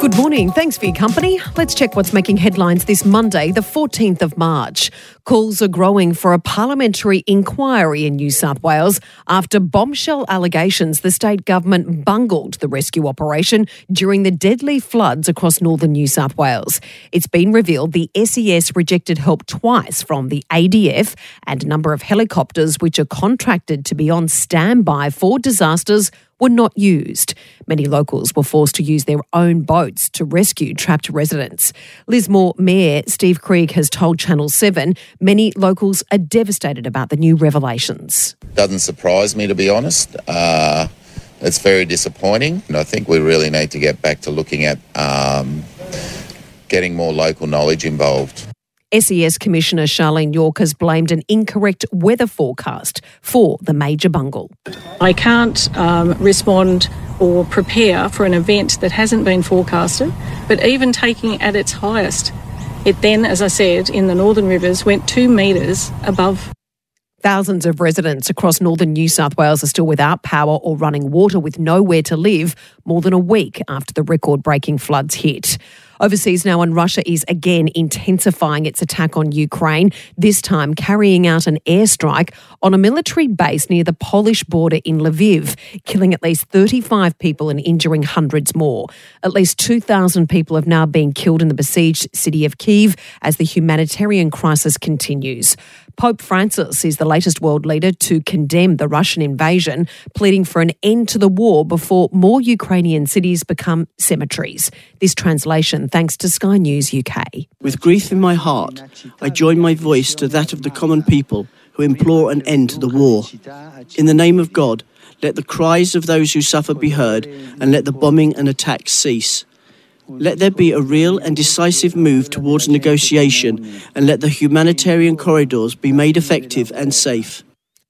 Good morning. Thanks for your company. Let's check what's making headlines this Monday, the 14th of March. Calls are growing for a parliamentary inquiry in New South Wales after bombshell allegations the state government bungled the rescue operation during the deadly floods across northern New South Wales. It's been revealed the SES rejected help twice from the ADF and a number of helicopters which are contracted to be on standby for disasters were not used. Many locals were forced to use their own boats to rescue trapped residents. Lismore Mayor Steve Krieg has told Channel 7 many locals are devastated about the new revelations. Doesn't surprise me, to be honest. Uh, it's very disappointing. And I think we really need to get back to looking at um, getting more local knowledge involved. SES Commissioner Carlene York has blamed an incorrect weather forecast for the major bungle. I can't um, respond or prepare for an event that hasn't been forecasted, but even taking at its highest, it then, as I said, in the Northern Rivers went two metres above Thousands of residents across northern New South Wales are still without power or running water with nowhere to live more than a week after the record breaking floods hit. Overseas now, and Russia is again intensifying its attack on Ukraine, this time carrying out an airstrike on a military base near the Polish border in Lviv, killing at least 35 people and injuring hundreds more. At least 2,000 people have now been killed in the besieged city of Kiev as the humanitarian crisis continues. Pope Francis is the latest world leader to condemn the Russian invasion, pleading for an end to the war before more Ukrainian cities become cemeteries. This translation thanks to Sky News UK. With grief in my heart, I join my voice to that of the common people who implore an end to the war. In the name of God, let the cries of those who suffer be heard, and let the bombing and attacks cease. Let there be a real and decisive move towards negotiation, and let the humanitarian corridors be made effective and safe.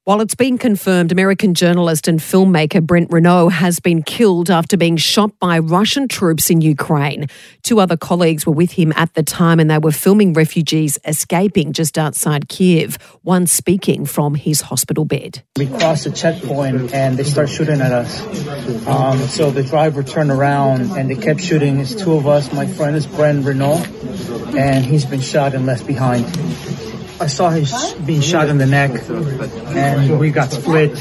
While it's been confirmed, American journalist and filmmaker Brent Renaud has been killed after being shot by Russian troops in Ukraine. Two other colleagues were with him at the time and they were filming refugees escaping just outside Kiev, one speaking from his hospital bed. We crossed a checkpoint and they start shooting at us. Um, so the driver turned around and they kept shooting. It's two of us. My friend is Brent Renaud and he's been shot and left behind. I saw him being shot in the neck, and we got split.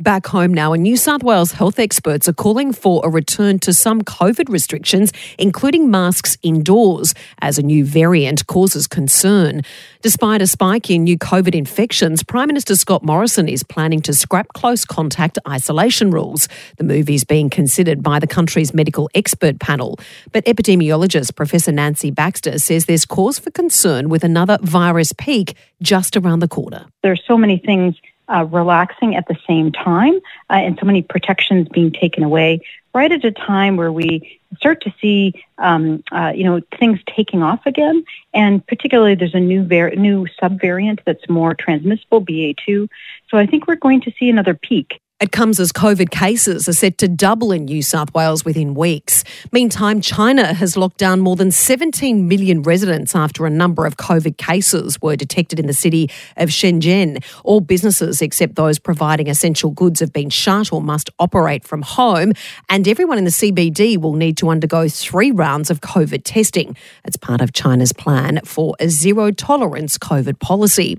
Back home now, and New South Wales health experts are calling for a return to some COVID restrictions, including masks indoors, as a new variant causes concern. Despite a spike in new COVID infections, Prime Minister Scott Morrison is planning to scrap close contact isolation rules. The move is being considered by the country's medical expert panel. But epidemiologist Professor Nancy Baxter says there's cause for concern with another virus peak just around the corner. There are so many things uh, relaxing at the same time uh, and so many protections being taken away right at a time where we start to see um, uh, you know things taking off again. And particularly there's a new var- new subvariant that's more transmissible BA2 so I think we're going to see another peak it comes as COVID cases are set to double in New South Wales within weeks. Meantime, China has locked down more than 17 million residents after a number of COVID cases were detected in the city of Shenzhen. All businesses except those providing essential goods have been shut or must operate from home, and everyone in the CBD will need to undergo three rounds of COVID testing. It's part of China's plan for a zero tolerance COVID policy.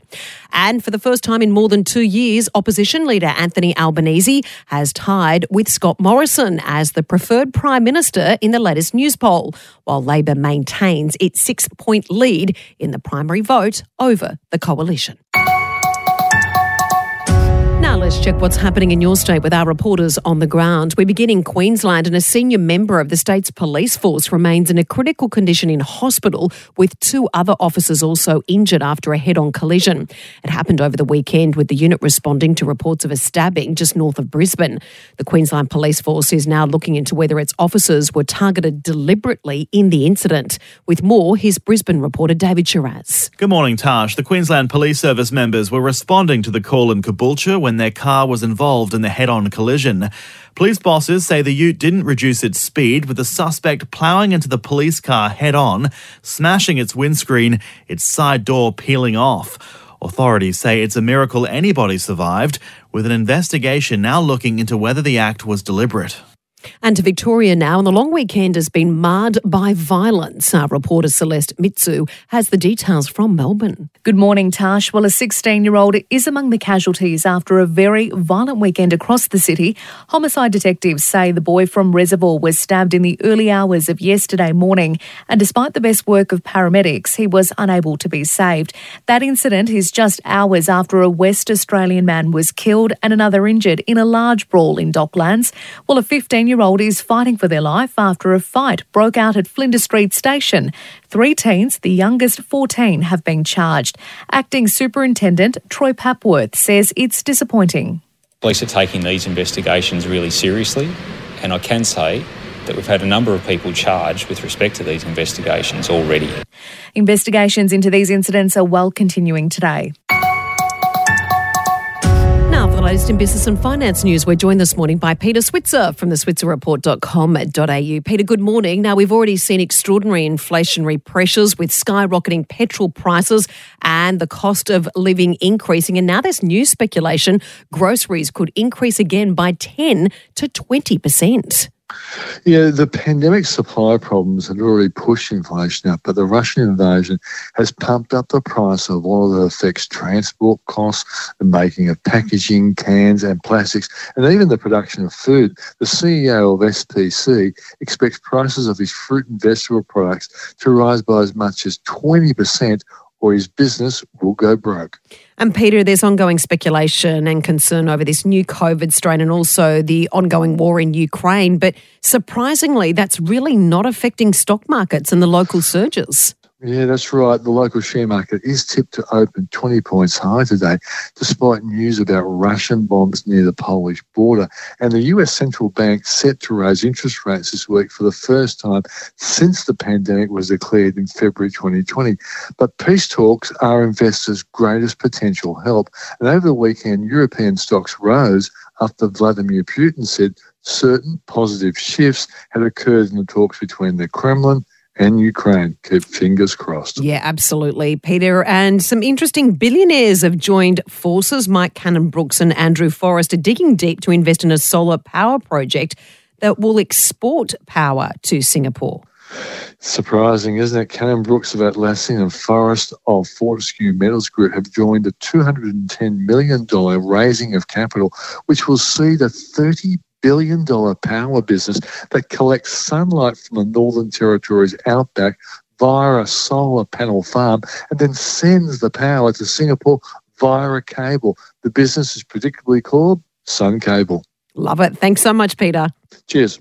And for the first time in more than two years, opposition leader Anthony Albanese Albanese has tied with Scott Morrison as the preferred Prime Minister in the latest Newspoll, while Labor maintains its six point lead in the primary vote over the coalition. Let's check what's happening in your state with our reporters on the ground. We begin in Queensland and a senior member of the state's police force remains in a critical condition in hospital with two other officers also injured after a head-on collision. It happened over the weekend with the unit responding to reports of a stabbing just north of Brisbane. The Queensland Police Force is now looking into whether its officers were targeted deliberately in the incident. With more, here's Brisbane reporter David Shiraz. Good morning, Tash. The Queensland Police Service members were responding to the call in Caboolture when their car was involved in the head on collision. Police bosses say the ute didn't reduce its speed, with the suspect ploughing into the police car head on, smashing its windscreen, its side door peeling off. Authorities say it's a miracle anybody survived, with an investigation now looking into whether the act was deliberate. And to Victoria now, and the long weekend has been marred by violence. Our reporter Celeste Mitsu has the details from Melbourne. Good morning, Tash. Well, a 16 year old is among the casualties after a very violent weekend across the city. Homicide detectives say the boy from Reservoir was stabbed in the early hours of yesterday morning, and despite the best work of paramedics, he was unable to be saved. That incident is just hours after a West Australian man was killed and another injured in a large brawl in Docklands. Well, a 15 year old is fighting for their life after a fight broke out at Flinders Street Station. Three teens, the youngest 14, have been charged. Acting Superintendent Troy Papworth says it's disappointing. Police are taking these investigations really seriously, and I can say that we've had a number of people charged with respect to these investigations already. Investigations into these incidents are well continuing today. Latest in business and finance news, we're joined this morning by Peter Switzer from the switzerreport.com.au. Peter, good morning. Now, we've already seen extraordinary inflationary pressures with skyrocketing petrol prices and the cost of living increasing. And now there's new speculation groceries could increase again by 10 to 20%. Yeah, the pandemic supply problems had already pushed inflation up, but the Russian invasion has pumped up the price of oil that affects transport costs, the making of packaging, cans, and plastics, and even the production of food. The CEO of SPC expects prices of his fruit and vegetable products to rise by as much as 20% or his business will go broke. And Peter, there's ongoing speculation and concern over this new COVID strain and also the ongoing war in Ukraine. But surprisingly, that's really not affecting stock markets and the local surges. Yeah, that's right. The local share market is tipped to open 20 points higher today, despite news about Russian bombs near the Polish border. And the US central bank set to raise interest rates this week for the first time since the pandemic was declared in February 2020. But peace talks are investors' greatest potential help. And over the weekend, European stocks rose after Vladimir Putin said certain positive shifts had occurred in the talks between the Kremlin and Ukraine. Keep fingers crossed. Yeah, absolutely, Peter. And some interesting billionaires have joined forces. Mike Cannon-Brookes and Andrew Forrest are digging deep to invest in a solar power project that will export power to Singapore. Surprising, isn't it? Cannon-Brookes of Atlassian and Forrest of Fortescue Metals Group have joined a $210 million raising of capital, which will see the 30 billion dollar power business that collects sunlight from the Northern Territory's outback via a solar panel farm and then sends the power to Singapore via a cable. The business is predictably called Sun Cable. Love it. Thanks so much, Peter. Cheers.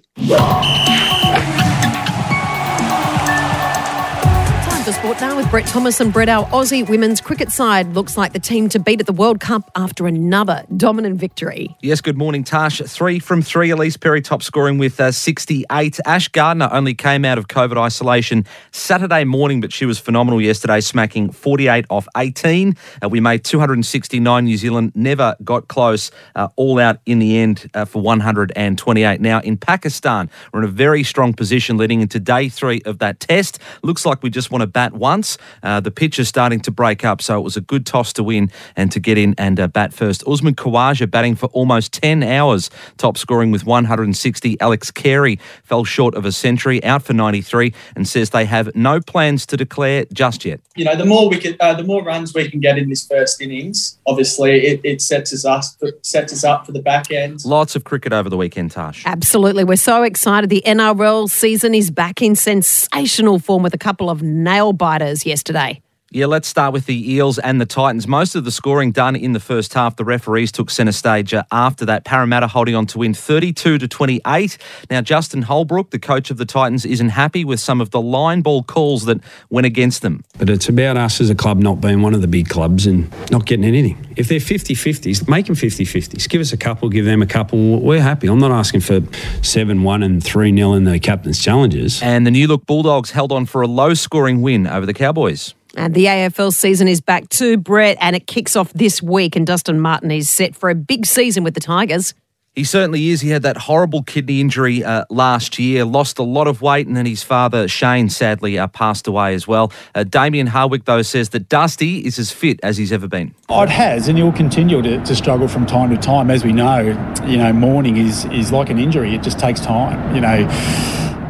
The sport now with Brett Thomas and Brett. Our Aussie women's cricket side looks like the team to beat at the World Cup after another dominant victory. Yes, good morning, Tash. Three from three. Ellyse Perry top scoring with uh, 68. Ash Gardner only came out of COVID isolation Saturday morning, but she was phenomenal yesterday, smacking 48 off 18. Uh, we made 269. New Zealand never got close, uh, all out in the end uh, for 128. Now, in Pakistan, we're in a very strong position leading into day three of that test. Looks like we just want to bat once. Uh, the pitch is starting to break up, so it was a good toss to win and to get in and uh, bat first. Usman Khawaja batting for almost 10 hours, top scoring with 160. Alex Carey fell short of a century, out for 93, and says they have no plans to declare just yet. You know, the more we can, uh, the more runs we can get in this first innings, obviously, it, it sets us up sets us up for the back end. Lots of cricket over the weekend, Tash. Absolutely, we're so excited. The NRL season is back in sensational form with a couple of nail biters yesterday. Yeah, let's start with the Eels and the Titans. Most of the scoring done in the first half. The referees took centre stage uh, after that. Parramatta holding on to win 32 to 28. Now, Justin Holbrook, the coach of the Titans, isn't happy with some of the line ball calls that went against them. But it's about us as a club not being one of the big clubs and not getting anything. If they're 50 50s, make them 50 50s. Give us a couple, give them a couple. We're happy. I'm not asking for 7 1 and 3 0 in the captain's challenges. And the New Look Bulldogs held on for a low scoring win over the Cowboys. And the AFL season is back too, Brett, and it kicks off this week. And Dustin Martin is set for a big season with the Tigers. He certainly is. He had that horrible kidney injury uh, last year, lost a lot of weight, and then his father, Shane, sadly uh, passed away as well. Uh, Damien Hardwick, though, says that Dusty is as fit as he's ever been. Oh, it has, and he'll continue to, to struggle from time to time. As we know, you know, mourning is, is like an injury, it just takes time. You know,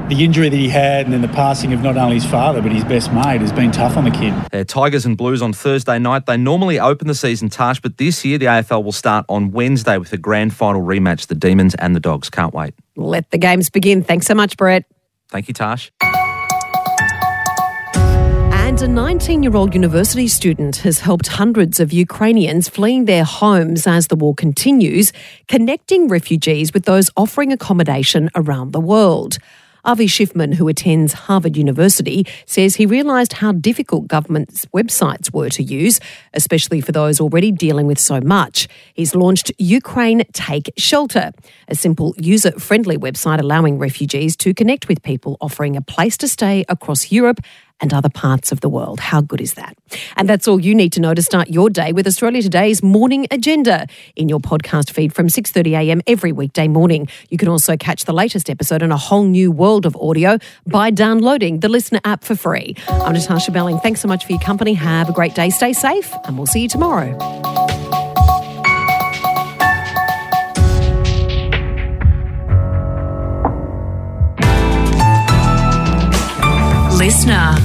the injury that he had and then the passing of not only his father but his best mate has been tough on the kid. Tigers and Blues on Thursday night. They normally open the season, Tash, but this year the AFL will start on Wednesday with a grand final rematch. The Demons and the Dogs. Can't wait. Let the games begin. Thanks so much, Brett. Thank you, Tash. And a 19 year old university student has helped hundreds of Ukrainians fleeing their homes as the war continues, connecting refugees with those offering accommodation around the world. Avi Schiffman, who attends Harvard University, says he realised how difficult government's websites were to use, especially for those already dealing with so much. He's launched Ukraine Take Shelter, a simple user friendly website allowing refugees to connect with people offering a place to stay across Europe and other parts of the world. How good is that? And that's all you need to know to start your day with Australia Today's morning agenda in your podcast feed from 6:30 a.m. every weekday morning. You can also catch the latest episode in a whole new world of audio by downloading the Listener app for free. I'm Natasha Belling. Thanks so much for your company. Have a great day. Stay safe, and we'll see you tomorrow. listener.